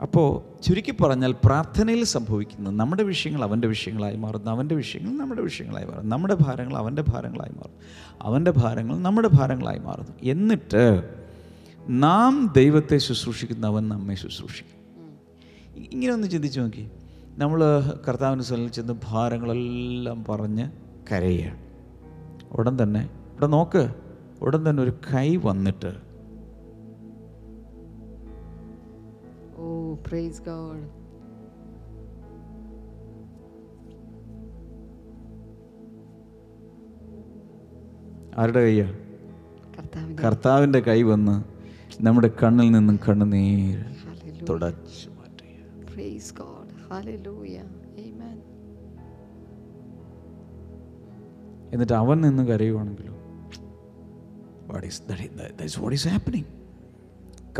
അപ്പോൾ ചുരുക്കി പറഞ്ഞാൽ പ്രാർത്ഥനയിൽ സംഭവിക്കുന്നത് നമ്മുടെ വിഷയങ്ങൾ അവന്റെ വിഷയങ്ങളായി മാറുന്നു അവന്റെ വിഷയങ്ങൾ നമ്മുടെ വിഷയങ്ങളായി മാറുന്നു നമ്മുടെ ഭാരങ്ങൾ അവന്റെ ഭാരങ്ങളായി മാറുന്നു അവന്റെ ഭാരങ്ങൾ നമ്മുടെ ഭാരങ്ങളായി മാറുന്നു. എന്നിട്ട് നാം ദൈവത്തെ ശുശ്രൂഷിക്കുന്ന അവൻ നമ്മെ ശുശ്രൂഷിക്കും. ഇങ്ങനെ ഒന്ന് ചിന്തിച്ചു നോക്കി. നമ്മൾ കർത്താവിന്റെ സ്വലിൽ ചെന്ന് ഭാരങ്ങളെല്ലാം പറഞ്ഞ് കരയുകയാണ്. ഉടൻ തന്നെ ഇവിടെ നോക്ക് ഉടൻ തന്നെ ഒരു കൈ വന്നിട്ട് ഓ പ്രൈസ് ഗോഡ് ആരുടെ കൈയാ കർത്താവിന്റെ കർത്താവിന്റെ കൈ വന്ന് നമ്മുടെ കണ്ണിൽ നിന്നും കണ്ണുനീർ തുടച്ചു എന്നിട്ട് അവൻ നിന്ന് കരയുവാണെങ്കിലോ? What is that's what is happening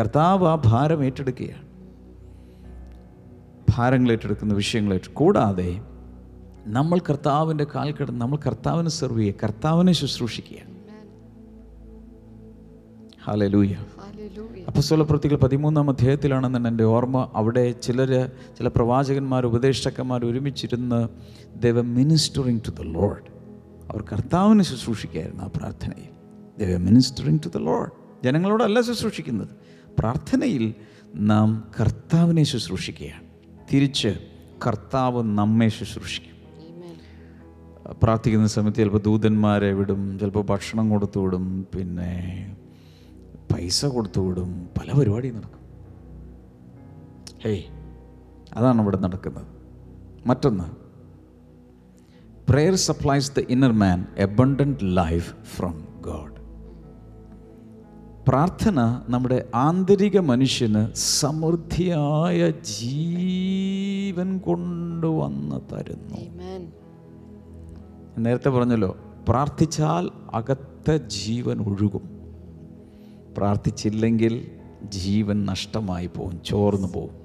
കർത്താവ് ആ ഭാരം ഏറ്റെടുക്കുകയാണ്. ഭാരങ്ങൾ ഏറ്റെടുക്കുന്ന വിഷയങ്ങൾ കൂടാതെ നമ്മൾ കർത്താവിന്റെ കാൽ കിടന്ന് നമ്മൾ കർത്താവിനെ സെർവ് ചെയ്യുക കർത്താവിനെ ശുശ്രൂഷിക്കുക. ഹാലലൂയ ഹല്ലേലൂയ അപ്പസ്വല പ്രവൃത്തികൾ പതിമൂന്നാം അധ്യായത്തിലാണെന്ന് എന്റെ ഓർമ്മ. അവിടെ ചിലർ ചില പ്രവാചകന്മാർ ഉപദേഷ്ടക്കന്മാർ ഒരുമിച്ചിരുന്ന് ദൈവ മിനിസ്റ്ററിങ് ടു ദ ലോഡ് അവർ കർത്താവിനെ ശുശ്രൂഷിക്കുകയായിരുന്നു ആ പ്രാർത്ഥനയിൽ. ദൈവ മിനിസ്റ്ററിങ് ടു ദ ലോഡ് ജനങ്ങളോടല്ല ശുശ്രൂഷിക്കുന്നത്. പ്രാർത്ഥനയിൽ നാം കർത്താവിനെ ശുശ്രൂഷിക്കുകയാണ്. തിരിച്ച് കർത്താവ് നമ്മെ ശുശ്രൂഷിക്കും. പ്രാർത്ഥിക്കുന്ന സമയത്ത് ചിലപ്പോൾ ദൂതന്മാരെ വിടും ചിലപ്പോൾ ഭക്ഷണം കൊടുത്തു വിടും പിന്നെ പൈസ കൊടുത്തു വിടും പല പരിപാടി നടക്കും. ഏയ് അതാണ് ഇവിടെ നടക്കുന്നത്. മറ്റൊന്ന് prayer supplies the inner man abundant life from God പ്രാർത്ഥന നമ്മുടെ ആന്തരിക മനുഷ്യന് സമൃദ്ധിയായ ജീവൻ കൊണ്ടുവന്ന് തരുന്നു. നേരത്തെ പറഞ്ഞല്ലോ പ്രാർത്ഥിച്ചാൽ അകത്ത ജീവൻ ഒഴുകും. പ്രാർത്ഥിച്ചില്ലെങ്കിൽ ജീവൻ നഷ്ടമായി പോകും ചോർന്നു പോകും.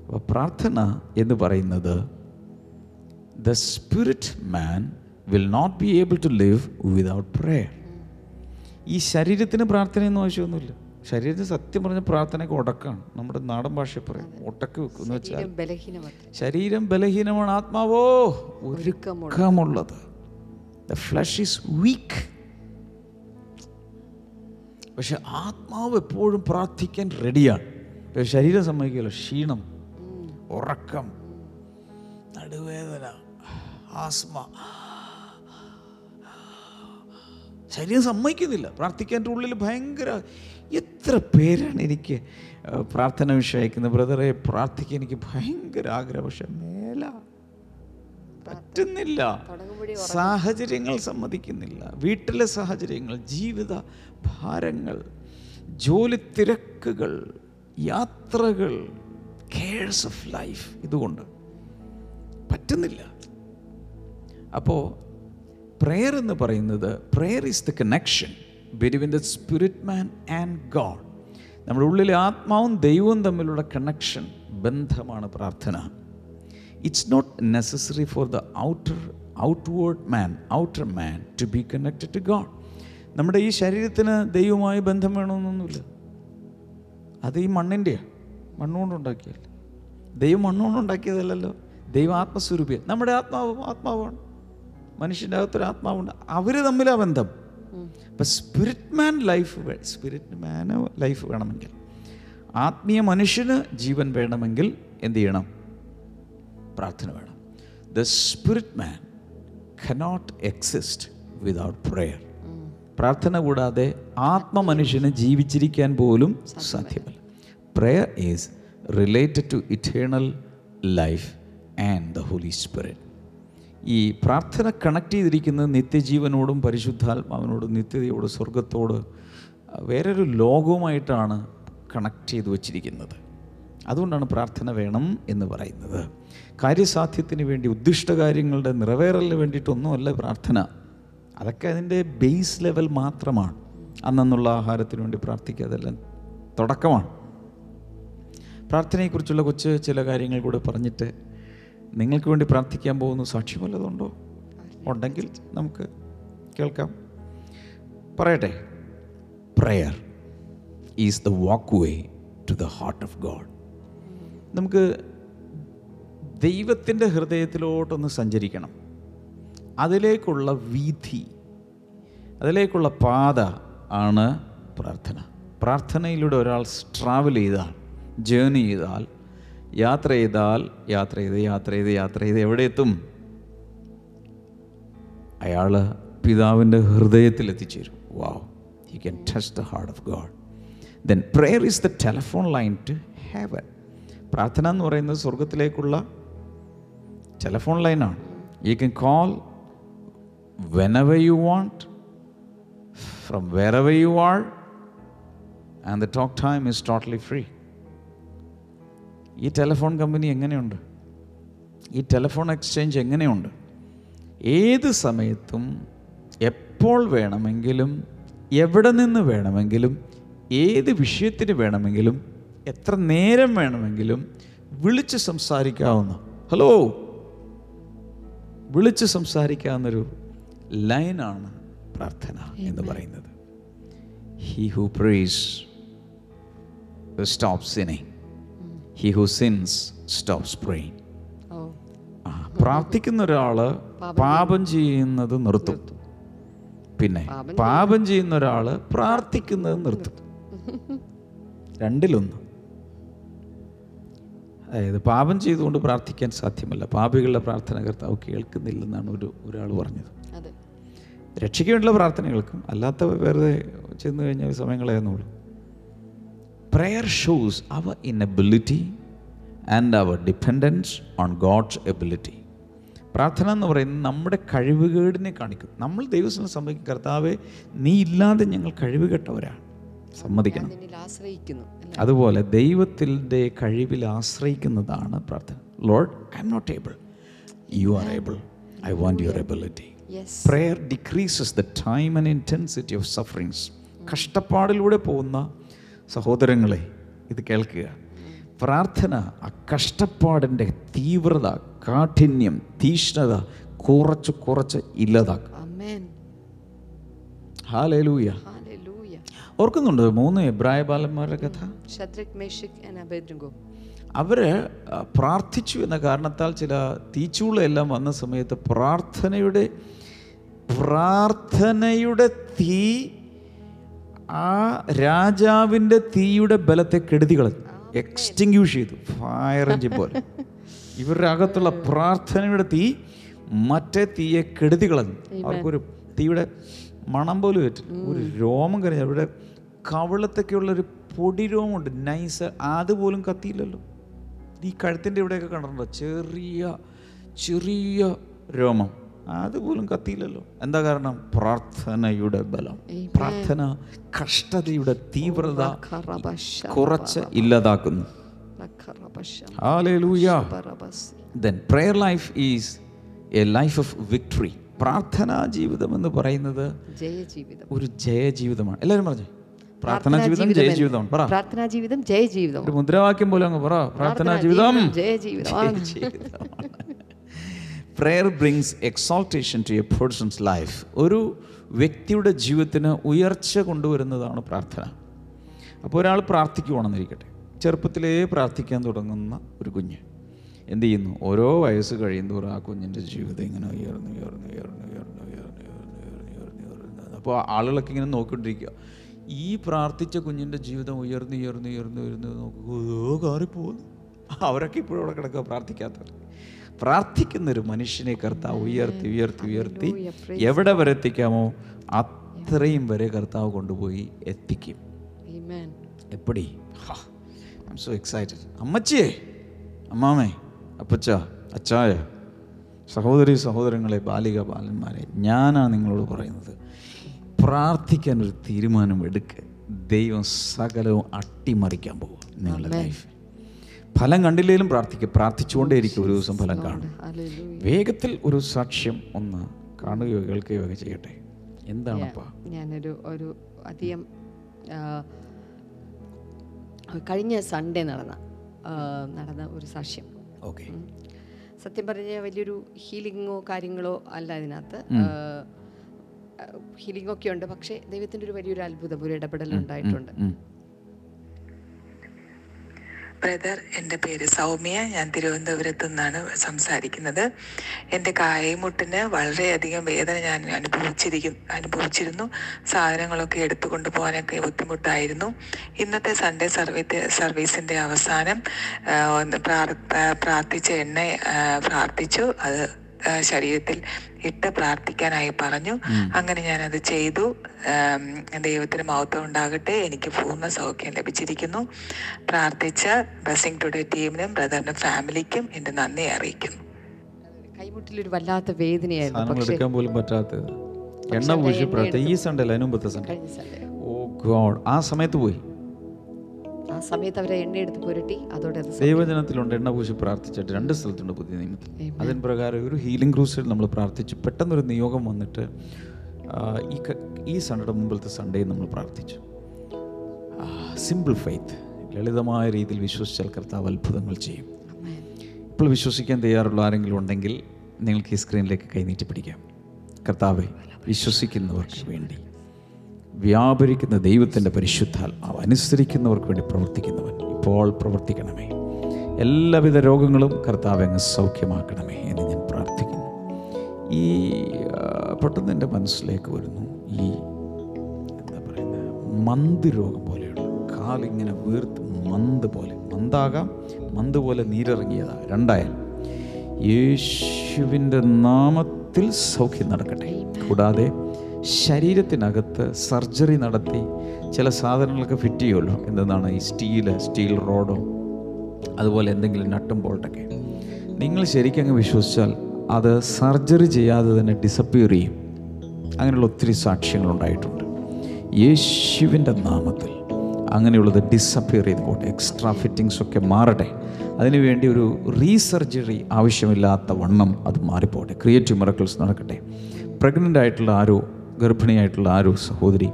അപ്പോൾ പ്രാർത്ഥന എന്ന് പറയുന്നത് the spirit man will not be able to live without prayer ഈ ശരീരത്തിന് പ്രാർത്ഥനയൊന്നും ആവശ്യമൊന്നുമില്ല. ശരീരത്തിന് സത്യം പറഞ്ഞ പ്രാർത്ഥനയ്ക്ക് ഉടക്കാണ്. നമ്മുടെ നാടൻ ഭാഷയിൽ പറയാം. ഉടക്ക് വെക്കും എന്ന് വെച്ചാൽ ശരീരം. ബലഹീനമാണ്. ആത്മാവോ? ഒരുക്കമുള്ള ഒരുക്കമുള്ളത്. ദ ഫ്ലഷ് ഈസ് വീക്ക് പക്ഷെ ആത്മാവ് എപ്പോഴും പ്രാർത്ഥിക്കാൻ റെഡിയാണ് പക്ഷെ ശരീരം സമ്മതിക്കില്ല. ക്ഷീണം ഉറക്കം നടുവേദന ആസ്മ. ശരീരം സമ്മതിക്കുന്നില്ല. പ്രാർത്ഥിക്കാൻ ഉള്ളിൽ ഭയങ്കര എത്ര പേരാണ് എനിക്ക് പ്രാർത്ഥന വിഷയം അയക്കുന്നത്? ബ്രദറെ പ്രാർത്ഥിക്കാൻ എനിക്ക് ഭയങ്കര ആഗ്രഹം പക്ഷെ മേല പറ്റുന്നില്ല. സാഹചര്യങ്ങൾ സമ്മതിക്കുന്നില്ല. വീട്ടിലെ സാഹചര്യങ്ങൾ ജീവിത ഭാരങ്ങൾ ജോലി തിരക്കുകൾ യാത്രകൾ കെയർസ് ഓഫ് ലൈഫ് ഇതുകൊണ്ട് പറ്റുന്നില്ല. അപ്പോൾ പ്രെയർ എന്ന് പറയുന്നത് prayer is the connection between the spirit man and God നമ്മുടെ ഉള്ളിലെ ആത്മാവും ദൈവവും തമ്മിലുള്ള കണക്ഷൻ ബന്ധമാണ് പ്രാർത്ഥന. It's not necessary for the outer outward man outer man to be connected to God നമ്മുടെ ഈ ശരീരത്തിന് ദൈവവുമായി ബന്ധം വേണമെന്നൊന്നുമില്ല. അത് ഈ മണ്ണിന്റെയാണ് മണ്ണുകൊണ്ട് ഉണ്ടാക്കിയല്ല ദൈവം മണ്ണുകൊണ്ട് ഉണ്ടാക്കിയതല്ലല്ലോ. ദൈവം ആത്മസ്വരൂപിയാണ് നമ്മുടെ ആത്മാവ് ആത്മാവാണ്. മനുഷ്യന്റെ അകത്തൊരു ആത്മാവുണ്ട്. അവർ തമ്മിലാണ് ബന്ധം. അപ്പം സ്പിരിറ്റ് മാൻ ലൈഫ് സ്പിരിറ്റ് മാന് ലൈഫ് വേണമെങ്കിൽ ആത്മീയ മനുഷ്യന് ജീവൻ വേണമെങ്കിൽ എന്ത് ചെയ്യണം? പ്രാർത്ഥന വേണം. The spirit man cannot exist without prayer പ്രാർത്ഥന കൂടാതെ ആത്മമനുഷ്യന് ജീവിച്ചിരിക്കാൻ പോലും സാധ്യമല്ല. Prayer is related to eternal life and the Holy Spirit ഈ പ്രാർത്ഥന കണക്ട് ചെയ്തിരിക്കുന്നത് നിത്യജീവനോടും പരിശുദ്ധാത്മാവിനോടും നിത്യതയോട് സ്വർഗത്തോട് വേറൊരു ലോകവുമായിട്ടാണ് കണക്ട് ചെയ്തു വച്ചിരിക്കുന്നത്. അതുകൊണ്ടാണ് പ്രാർത്ഥന വേണം എന്ന് പറയുന്നത്. കാര്യസാധ്യത്തിന് വേണ്ടി ഉദ്ദിഷ്ട കാര്യങ്ങളുടെ നിറവേറലിന് വേണ്ടിയിട്ടൊന്നുമല്ല പ്രാർത്ഥന. അതൊക്കെ അതിന്റെ ബേസ് ലെവൽ മാത്രമാണ്. അന്നുള്ള ആഹാരത്തിന് വേണ്ടി പ്രാർത്ഥിക്കുക അതെല്ലാം തുടക്കമാണ്. പ്രാർത്ഥനയെക്കുറിച്ചുള്ള കൊച്ച് ചില കാര്യങ്ങൾ കൂടെ പറഞ്ഞിട്ട് നിങ്ങൾക്ക് വേണ്ടി പ്രാർത്ഥിക്കാൻ പോകുന്ന സാക്ഷ്യം വല്ലതുണ്ടോ ഉണ്ടെങ്കിൽ നമുക്ക് കേൾക്കാം. പറയട്ടെ. Prayer is the walkway to the heart of God നമുക്ക് ദൈവത്തിന്റെ ഹൃദയത്തിലോട്ടൊന്ന് സഞ്ചരിക്കണം. അതിലേക്കുള്ള വീഥി അതിലേക്കുള്ള പാത ആണ് പ്രാർത്ഥന. പ്രാർത്ഥനയിലൂടെ ഒരാൾ ട്രാവൽ ചെയ്താൽ ജേർണി ചെയ്താൽ യാത്ര ചെയ്താൽ യാത്ര ചെയ്ത് യാത്ര ചെയ്ത് യാത്ര ചെയ്ത് എവിടെ എത്തും? അയാൾ പിതാവിന്റെ ഹൃദയത്തിൽ എത്തിച്ചേരും wow he can touch the heart of God then prayer is the telephone line to heaven പ്രാർത്ഥന എന്ന് പറയുന്നത് സ്വർഗത്തിലേക്കുള്ള ടെലഫോൺ ലൈനാണ് you can call whenever you want from wherever you are and the talk time is totally free ഈ ടെലഫോൺ കമ്പനി എങ്ങനെയുണ്ട്? ഈ ടെലഫോൺ എക്സ്ചേഞ്ച് എങ്ങനെയുണ്ട്? ഏത് സമയത്തും എപ്പോൾ വേണമെങ്കിലും എവിടെ നിന്ന് വേണമെങ്കിലും ഏത് വിഷയത്തിന് വേണമെങ്കിലും എത്ര നേരം വേണമെങ്കിലും വിളിച്ച് സംസാരിക്കാവുന്ന ഹലോ വിളിച്ച് സംസാരിക്കാവുന്നൊരു ലൈനാണ് പ്രാർത്ഥന എന്ന് പറയുന്നത്. He who prays stop sinning he who sins stops praying പ്രാർത്ഥിക്കുന്ന ഒരാൾ പാപം ചെയ്യുന്നത് നിർത്തും. പിന്നെ പാപം ചെയ്യുന്ന ഒരാൾ പ്രാർത്ഥിക്കുന്നത് നിർത്തും. രണ്ടിലൊന്ന്. അതായത് പാപം ചെയ്തുകൊണ്ട് പ്രാർത്ഥിക്കാൻ സാധ്യമല്ല. പാപികളുടെ പ്രാർത്ഥന കർത്താവ് കേൾക്കുന്നില്ലെന്നാണ് ഒരു ഒരാൾ പറഞ്ഞത്. രക്ഷിക്കേണ്ടുള്ള രക്ഷയ്ക്ക് വേണ്ടിയുള്ള പ്രാർത്ഥന കേൾക്കും അല്ലാത്ത വെറുതെ ചെന്ന് കഴിഞ്ഞാൽ സമയം കളയുന്നുള്ളൂ prayer shows our inability and our dependence on God's ability പ്രാർത്ഥന എന്ന് പറയുന്നത് നമ്മുടെ കഴിവുകേടിനെ കാണിക്കും. നമ്മൾ ദൈവസ്ഥ സമ്മതിക്കും കർത്താവെ നീ ഇല്ലാതെ ഞങ്ങൾ കഴിവുകെട്ടവരാണ്. സമ്മതിക്കണം? അതുപോലെ ദൈവത്തിന്റെ കഴിവിൽ ആശ്രയിക്കുന്നതാണ് പ്രാർത്ഥന. Lord I'm not able you are able I want your ability. Prayer decreases the time and intensity of sufferings കഷ്ടപ്പാടിലൂടെ പോകുന്ന സഹോദരങ്ങളെ ഇത് കേൾക്കുക. പ്രാർത്ഥന ആ കഷ്ടപ്പാടിന്റെ തീവ്രത കാഠിന്യം തീഷ്ണത കുറച്ച് കുറച്ച് ഇല്ലാതാക്കുക. ഓർക്കുന്നുണ്ടോ മൂന്ന് എബ്രായ ബാലന്മാരുടെ കഥ? അവർ. പ്രാർത്ഥിച്ചു എന്ന കാരണത്താൽ ചില തീച്ചൂളെല്ലാം വന്ന സമയത്ത് പ്രാർത്ഥനയുടെ പ്രാർത്ഥനയുടെ തീ ആ രാജാവിന്റെ തീയുടെ ബലത്തെ കെടുതി കളഞ്ഞു എക്സ്റ്റിങ്ക്യൂഷ് ചെയ്തു. ഫയർ എഞ്ചിൻ പോലെ. ഇവരുടെ അകത്തുള്ള പ്രാർത്ഥനയുടെ തീ മറ്റേ തീയെ കെടുതി കളഞ്ഞു അവർക്കൊരു തീയുടെ മണം പോലും പറ്റില്ല ഒരു രോമം കഴിഞ്ഞ അവരുടെ കവിളത്തൊക്കെയുള്ള ഒരു പൊടി രോമമുണ്ട്. നൈസ്. അതുപോലും കത്തിയില്ലല്ലോ. ഈ കഴുത്തിന്റെ ഇവിടെയൊക്കെ കണ്ടിട്ടുണ്ടോ? ചെറിയ ചെറിയ രോമം. അതുപോലും കത്തിയില്ലല്ലോ. എന്താ കാരണം? പ്രാർത്ഥനയുടെ ബലം. പ്രാർത്ഥന കഷ്ടതയുടെ തീവ്രത കുറച്ച് ഇല്ലാതാക്കുന്നു. പ്രാർത്ഥനാ ജീവിതം എന്ന് പറയുന്നത് ഒരു ജയജീവിതമാണ്. എല്ലാവരും പറഞ്ഞു? പ്രാർത്ഥനാ ജീവിതം ജയ ജീവിതം പറ. പ്രാർത്ഥനാ ജീവിതം ജയ ജീവിതം മുദ്രാവാക്യം പോലെ അങ്ങ് പറ. പ്രാർത്ഥനാ ജീവിതം. ജയ ജീവിതം prayer brings exaltation to a person's life ഒരു വ്യക്തിയുടെ ജീവിതത്തിന് ഉയർച്ച കൊണ്ടുവരുന്നതാണ് പ്രാർത്ഥന. അപ്പോൾ ഒരാൾ പ്രാർത്ഥിക്കുവാണെന്നിരിക്കട്ടെ. ചെറുപ്പത്തിലേ പ്രാർത്ഥിക്കാൻ തുടങ്ങുന്ന ഒരു കുഞ്ഞ് എന്ത് ചെയ്യുന്നു? ഓരോ വയസ്സ് കഴിയുന്തോറും ആ കുഞ്ഞിന്റെ ജീവിതം ഇങ്ങനെ ഉയർന്നു ഉയർന്നു ഉയർന്നു ഉയർന്നു ഉയർന്നു ഉയർന്നു ഉയർന്നു ഉയർന്നു ഉയർന്നു. അപ്പോൾ ആളുകളൊക്കെ ഇങ്ങനെ നോക്കിക്കൊണ്ടിരിക്കുക. ഈ പ്രാർത്ഥിച്ച കുഞ്ഞിന്റെ ജീവിതം ഉയർന്നു ഉയർന്നു ഉയർന്നു ഉയർന്നു നോക്കുക കാറിപ്പോകുന്നു. അവരൊക്കെ ഇപ്പോഴും അവിടെ കിടക്കുക പ്രാർത്ഥിക്കാത്തവർ. പ്രാർത്ഥിക്കുന്ന ഒരു മനുഷ്യനെ കർത്താവ് ഉയർത്തി ഉയർത്തി ഉയർത്തി എവിടെ വരെ എത്തിക്കാമോ അത്രയും വരെ കർത്താവ് കൊണ്ടുപോയി എത്തിക്കും. എപ്പടി? ഐ എം സോ എക്സൈറ്റഡ് അമ്മച്ചിയേ അമ്മാമേ അപ്പച്ച അച്ചായ സഹോദരി സഹോദരങ്ങളെ ബാലിക ബാലന്മാരെ ഞാനാണ് നിങ്ങളോട് പറയുന്നത്. പ്രാർത്ഥിക്കാൻ ഒരു തീരുമാനം എടുക്കുക ദൈവം സകലവും അട്ടിമറിക്കാൻ പോകും നിങ്ങളുടെ ലൈഫ് ഫലം കണ്ടില്ലേലും പ്രാർത്ഥിക്കുക പ്രാർത്ഥിച്ചുകൊണ്ടേയിരിക്കും ഒരു ദിവസം ഫലം കാണും. വേഗത്തിൽ ഒരു സാക്ഷ്യം ഒന്ന് കാണുകയോ കേൾക്കുകയോ ഒക്കെ ചെയ്യട്ടെ. എന്താണപ്പാ ഞാനൊരു ഒരു അധികം കഴിഞ്ഞ സൺഡേ നടന്ന നടന്ന ഒരു സാക്ഷ്യം. ഓക്കെ. സത്യം പറഞ്ഞ വലിയൊരു ഹീലിങ്ങോ കാര്യങ്ങളോ അല്ല അതിനകത്ത്. ഹീലിംഗ് ഒക്കെ ഉണ്ട്. പക്ഷേ ദൈവത്തിന്റെ ഒരു വലിയൊരു അത്ഭുതം ഒരു ഇടപെടൽ ഉണ്ടായിട്ടുണ്ട്. ബ്രദർ എന്റെ പേര് സൗമ്യ. ഞാൻ തിരുവനന്തപുരത്തു നിന്നാണ് സംസാരിക്കുന്നത്. എന്റെ കായമുട്ടിന് വളരെയധികം വേദന ഞാൻ അനുഭവിച്ചിരിക്കും അനുഭവിച്ചിരുന്നു. സാധനങ്ങളൊക്കെ എടുത്തുകൊണ്ട് പോകാനൊക്കെ ബുദ്ധിമുട്ടായിരുന്നു. ഇന്നത്തെ സൺഡേ സർവീസ് സർവീസിന്റെ അവസാനം പ്രാർത്ഥിച്ച എണ്ണ പ്രാർത്ഥിച്ചു. അത് ശരീരത്തിൽ ഇട്ട് പ്രാർത്ഥിക്കാനായി പറഞ്ഞു. അങ്ങനെ ഞാനത് ചെയ്തു. ദൈവത്തിന് മഹത്വം ഉണ്ടാകട്ടെ. എനിക്ക് പൂർണ സൗഖ്യം ലഭിച്ചിരിക്കുന്നു. പ്രാർത്ഥിച്ച ബ്ലസ്സിംഗ് ടുഡേ ടീമിനും ബ്രദറിനും ഫാമിലിക്കും എന്റെ നന്ദി അറിയിക്കുന്നു. കൈമുട്ടിലൊരു വല്ലാത്ത വേദനയായിരുന്നു. പോലും പറ്റാത്തത്. എണ്ണ പൂശി പ്രാർത്ഥന ഈ സൺഡേ അല്ല അതിനുമ്പത്തെ സൺഡേ സൺഡേ ഓ ഗോഡ് ആ സമയത്ത് പോയി. ആ സമയത്ത് അവരെ എണ്ണയെടുത്ത് പുരട്ടി അതോടെ അത് ദൈവജനത്തിലുണ്ട് എണ്ണ പൂശി പ്രാർത്ഥിച്ചിട്ട് രണ്ട് സ്ഥലത്തുണ്ട് പുതിയ നിയമത്തിൽ. അതിന് പ്രകാരം ഒരു ഹീലിംഗ് ക്രൂസിൽ നമ്മൾ പ്രാർത്ഥിച്ചു. പെട്ടെന്നൊരു നിയോഗം വന്നിട്ട് ഈ ഈ സൺഡേ മുമ്പിലത്തെ സൺഡേ നമ്മൾ പ്രാർത്ഥിച്ചു. സിമ്പിൾ ഫെയ്ത്ത് ലളിതമായ രീതിയിൽ വിശ്വസിച്ചാൽ കർത്താവ് അത്ഭുതങ്ങൾ ചെയ്യും. ഇപ്പോൾ വിശ്വസിക്കാൻ തയ്യാറുള്ള ആരെങ്കിലും ഉണ്ടെങ്കിൽ നിങ്ങൾക്ക് ഈ സ്ക്രീനിലേക്ക് കൈനീട്ടി പിടിക്കാം. കർത്താവെ വിശ്വസിക്കുന്നവർക്ക് വേണ്ടി. വ്യാപരിക്കുന്ന ദൈവത്തിന്റെ പരിശുദ്ധാത്മാവ് അനുസരിക്കുന്നവർക്ക് വേണ്ടി പ്രവർത്തിക്കുന്നവൻ ഇപ്പോൾ പ്രവർത്തിക്കണമേ. എല്ലാവിധ രോഗങ്ങളും കർത്താവ് അങ്ങ് സൗഖ്യമാക്കണമേ എന്ന് ഞാൻ പ്രാർത്ഥിക്കുന്നു. ഈ പെട്ടെന്ന് എന്റെ മനസ്സിലേക്ക് വരുന്നു ഈ എന്താ പറയുന്നത് മന്ത് രോഗം പോലെയുള്ള കാലിങ്ങനെ വീർത്ത് മന്ത് പോലെ മന്താകാം മന്ത് പോലെ നീരിറങ്ങിയതാകാം രണ്ടായാലും യേശുവിന്റെ നാമത്തിൽ സൗഖ്യം നടക്കട്ടെ. കൂടാതെ ശരീരത്തിനകത്ത് സർജറി നടത്തി ചില സാധനങ്ങളൊക്കെ ഫിറ്റ് ചെയ്യുമല്ലോ എന്തെന്നാണ് ഈ സ്റ്റീൽ സ്റ്റീൽ റോഡോ അതുപോലെ എന്തെങ്കിലും നട്ടും ബോൾട്ടൊക്കെ. നിങ്ങൾ ശരിക്കും അങ്ങ് വിശ്വസിച്ചാൽ അത് സർജറി ചെയ്യാതെ തന്നെ ഡിസപ്പിയർ ചെയ്യും. അങ്ങനെയുള്ള ഒത്തിരി സാക്ഷ്യങ്ങളുണ്ടായിട്ടുണ്ട് യേശുവിന്റെ നാമത്തിൽ അങ്ങനെയുള്ളത് ഡിസപ്പിയർ ചെയ്ത് പോട്ടെ. എക്സ്ട്രാ ഫിറ്റിങ്സ് ഒക്കെ മാറട്ടെ. അതിനുവേണ്ടി ഒരു റീസർജറി ആവശ്യമില്ലാത്ത വണ്ണം അത് മാറിപ്പോട്ടെ. ക്രിയേറ്റീവ് മിറക്കിൾസ് നടക്കട്ടെ. പ്രഗ്നന്റ് ആയിട്ടുള്ള ആരോ ഗർഭിണിയായിട്ടുള്ള ആരോ സഹോദരി.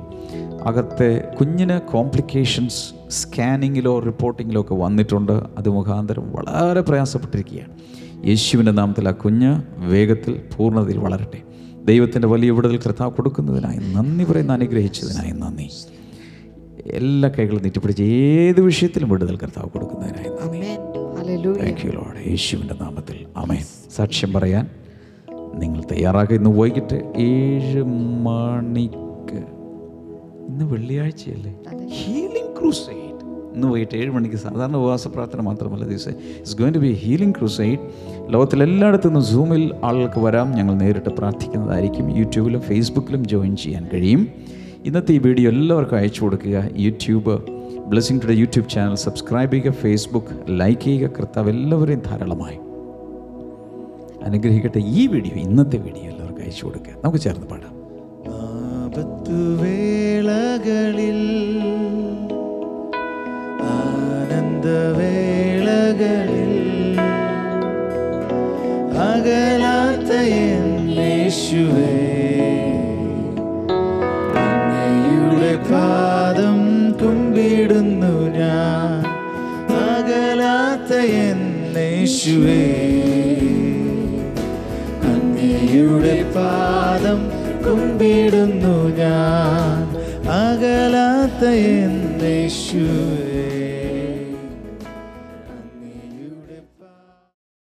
അകത്തെ കുഞ്ഞിന് കോംപ്ലിക്കേഷൻസ് സ്കാനിങ്ങിലോ റിപ്പോർട്ടിങ്ങിലോ ഒക്കെ വന്നിട്ടുണ്ട്. അത് മുഖാന്തരം വളരെ പ്രയാസപ്പെട്ടിരിക്കുകയാണ്. യേശുവിന്റെ നാമത്തിൽ ആ കുഞ്ഞ് വേഗത്തിൽ പൂർണതയിൽ വളരട്ടെ. ദൈവത്തിന്റെ വലിയ വിടുതൽ കർത്താവ് കൊടുക്കുന്നതിനായി നന്ദി പറയുന്ന അനുഗ്രഹിച്ചതിനായി നന്ദി. എല്ലാ കൈകളും നീട്ടിപ്പിടിച്ച് ഏത് വിഷയത്തിലും വിടുതൽ കർത്താവ് കൊടുക്കുന്നതിനായി നന്ദി. യേശുവിന്റെ നാമത്തിൽ. അമേ സാക്ഷ്യം പറയാൻ നിങ്ങൾ തയ്യാറാക്കുക ഇന്ന് വൈകിട്ട് ഏഴ് മണിക്ക്. ഇന്ന് വെള്ളിയാഴ്ചയല്ലേ? ഹീലിംഗ് ക്രൂസൈഡ് ഇന്ന് വൈകിട്ട് ഏഴ് മണിക്ക് സാധാരണ ഉപവാസ പ്രാർത്ഥന മാത്രമല്ല ദിവസം it's going to be healing crusade ലോകത്തിലെല്ലായിടത്തു നിന്നും സൂമിൽ ആളുകൾക്ക് വരാം. ഞങ്ങൾ നേരിട്ട് പ്രാർത്ഥിക്കുന്നതായിരിക്കും. യൂട്യൂബിലും ഫേസ്ബുക്കിലും ജോയിൻ ചെയ്യാൻ കഴിയും. ഇന്നത്തെ ഈ വീഡിയോ എല്ലാവർക്കും അയച്ചു കൊടുക്കുക. YouTube blessing today YouTube channel subscribe ചെയ്യുക. ഫേസ്ബുക്ക് ലൈക്ക് ചെയ്യുക. കർത്താവ് എല്ലാവരെയും ധാരാളമായി അനുഗ്രഹിക്കട്ടെ ഈ വീഡിയോ ഇന്നത്തെ വീഡിയോ എല്ലാവർക്കും അയച്ചു കൊടുക്കുക നമുക്ക് ചേർന്ന് പാടാം. ആപത്തുവേളകളിൽ ആനന്ദവേളകളിൽ അകലാത്ത എൻ യേശുവേ അങ്ങയുടെ പാദം കുമ്പിടുന്നു ഞാൻ അകലാത്ത എന്നേശുവേ അങ്ങയുടെ പാദം കുമ്പിടുന്നു ഞാൻ. അകലാത്ത എന്നേശുവേ